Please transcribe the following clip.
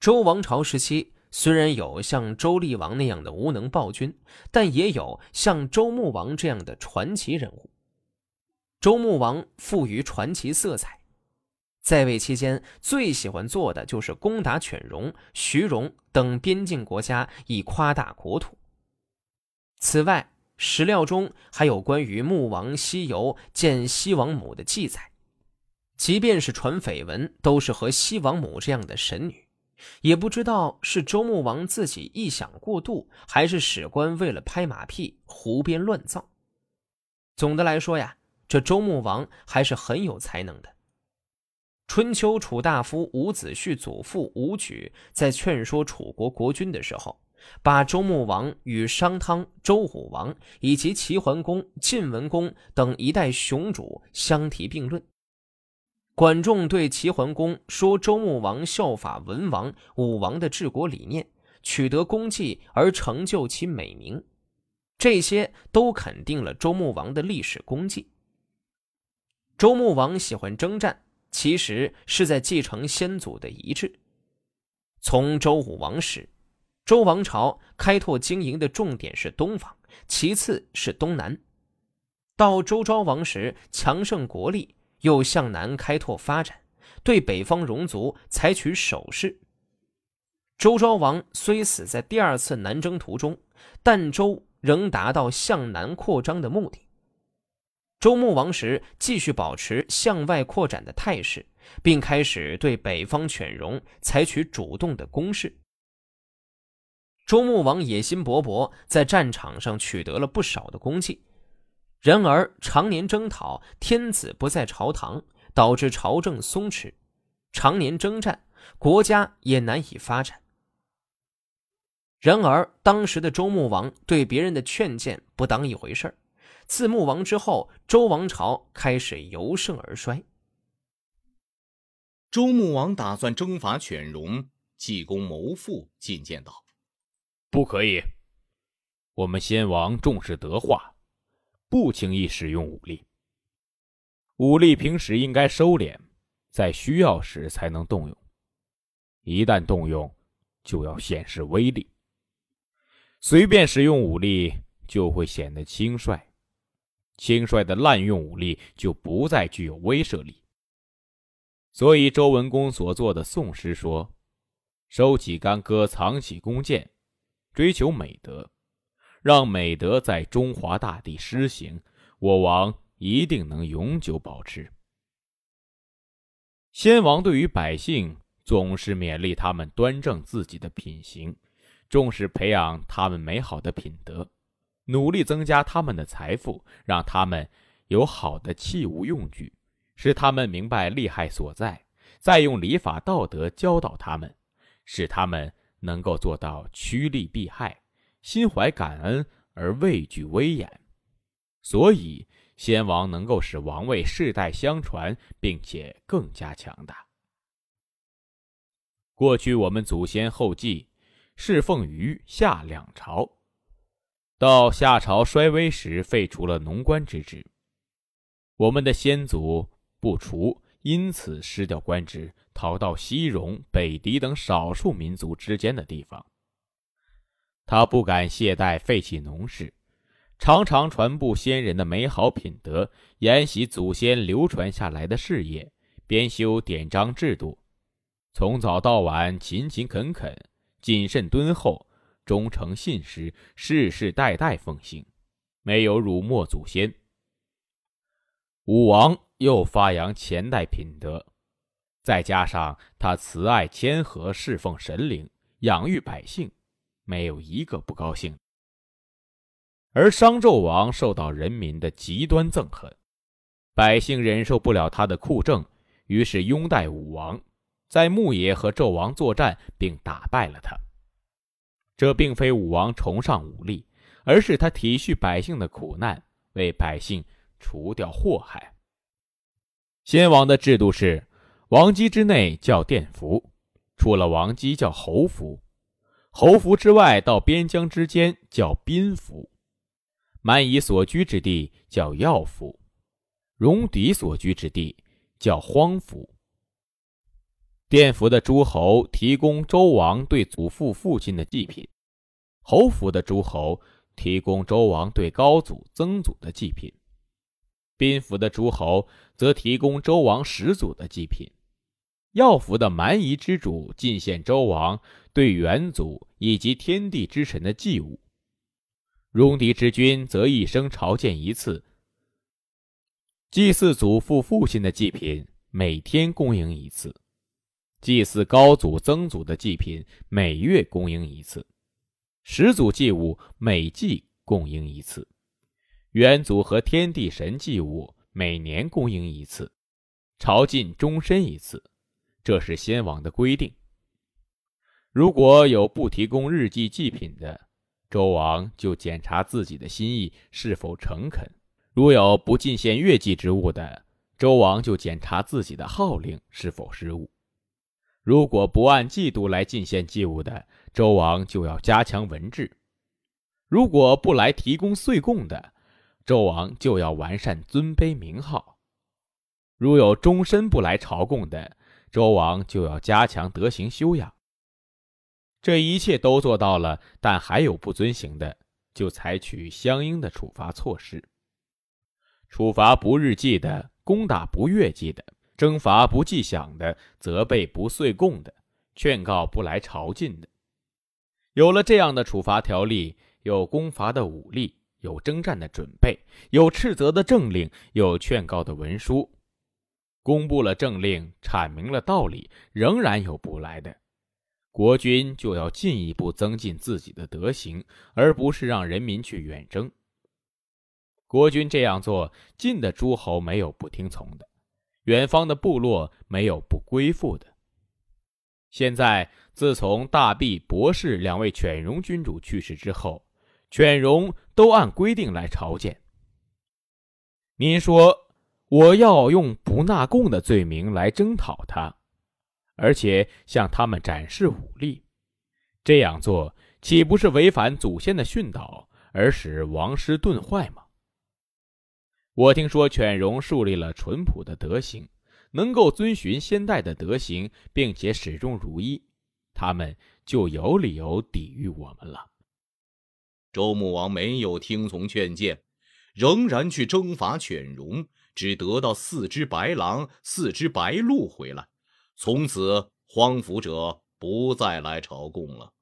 周王朝时期，虽然有像周厉王那样的无能暴君，但也有像周穆王这样的传奇人物。周穆王富于传奇色彩，在位期间最喜欢做的就是攻打犬戎、徐戎等边境国家，以夸大国土。此外，史料中还有关于穆王西游见西王母的记载，即便是传绯闻，都是和西王母这样的神女。也不知道是周穆王自己臆想过度，还是史官为了拍马屁胡编乱造。总的来说呀，这周穆王还是很有才能的。春秋楚大夫伍子胥祖父伍举在劝说楚国国君的时候，把周穆王与商汤、周武王以及齐桓公、晋文公等一代雄主相提并论。管仲对齐桓公说：“周穆王效法文王、武王的治国理念，取得功绩而成就其美名，这些都肯定了周穆王的历史功绩。”周穆王喜欢征战，其实是在继承先祖的遗志。从周武王时，周王朝开拓经营的重点是东方，其次是东南。到周昭王时，强盛国力。又向南开拓发展，对北方戎族采取守势。周昭王虽死在第二次南征途中，但周仍达到向南扩张的目的。周穆王时继续保持向外扩展的态势，并开始对北方犬戎采取主动的攻势。周穆王野心勃勃，在战场上取得了不少的功绩。然而，常年征讨，天子不在朝堂，导致朝政松弛；常年征战，国家也难以发展。然而，当时的周穆王对别人的劝谏不当一回事自穆王之后，周王朝开始由盛而衰。周穆王打算征伐犬戎，济公谋父进谏道：“不可以，我们先王重视德化。”不轻易使用武力，武力平时应该收敛，在需要时才能动用。一旦动用，就要显示威力。随便使用武力，就会显得轻率；轻率的滥用武力，就不再具有威慑力。所以，周文公所做的宋诗说：“收起干戈，藏起弓箭，追求美德。”让美德在中华大地施行，我王一定能永久保持。先王对于百姓总是勉励他们端正自己的品行，重视培养他们美好的品德，努力增加他们的财富，让他们有好的器物用具，使他们明白利害所在，再用礼法道德教导他们，使他们能够做到趋利避害。心怀感恩而畏惧威严，所以先王能够使王位世代相传，并且更加强大。过去我们祖先后继侍奉于夏两朝，到夏朝衰微时废除了农官之职，我们的先祖不除，因此失掉官职，逃到西戎、北狄等少数民族之间的地方。他不敢懈怠，废弃农事，常常传布先人的美好品德，沿袭祖先流传下来的事业，编修典章制度，从早到晚勤勤恳恳、谨慎敦厚、忠诚信实，世世代代奉行，没有辱没祖先。武王又发扬前代品德，再加上他慈爱谦和，侍奉神灵，养育百姓。没有一个不高兴。而商纣王受到人民的极端憎恨，百姓忍受不了他的酷政，于是拥戴武王，在牧野和纣王作战，并打败了他。这并非武王崇尚武力，而是他体恤百姓的苦难，为百姓除掉祸害。先王的制度是：王姬之内叫殿服，出了王姬叫侯服。侯服之外，到边疆之间叫宾服；蛮夷所居之地叫要服；戎狄所居之地叫荒服。殿服的诸侯提供周王对祖父父亲的祭品，侯府的诸侯提供周王对高祖曾祖的祭品，宾服的诸侯则提供周王始祖的祭品，要服的蛮夷之主进献周王对元祖以及天地之神的祭物，戎狄之君则一生朝见一次。祭祀祖父父亲的祭品，每天供应一次；祭祀高祖曾祖的祭品，每月供应一次；始祖祭物每季供应一次；元祖和天地神祭物每年供应一次；朝觐终身一次，这是先王的规定。如果有不提供日祭祭品的，周王就检查自己的心意是否诚恳。如有不进献月祭之物的，周王就检查自己的号令是否失误；如果不按季度来进献祭物的，周王就要加强文治；如果不来提供岁贡的，周王就要完善尊卑名号；如有终身不来朝贡的，周王就要加强德行修养。这一切都做到了，但还有不遵行的，就采取相应的处罚措施。处罚不日祭的，攻打不月祭的，征伐不祭饷的，责备不岁贡的，劝告不来朝觐的。有了这样的处罚条例，有攻伐的武力，有征战的准备，有斥责的政令，有劝告的文书，公布了政令，阐明了道理，仍然有不来的，国君就要进一步增进自己的德行，而不是让人民去远征。国君这样做，近的诸侯没有不听从的，远方的部落没有不归附的。现在，自从大毕、博士两位犬戎君主去世之后，犬戎都按规定来朝见。您说，我要用不纳贡的罪名来征讨他，而且向他们展示武力，这样做岂不是违反祖先的训导，而使王师顿坏吗？我听说犬戎树立了淳朴的德行，能够遵循先代的德行，并且始终如一，他们就有理由抵御我们了。周穆王没有听从劝谏，仍然去征伐犬戎，只得到四只白狼、四只白鹿回来，从此荒服者不再来朝贡了。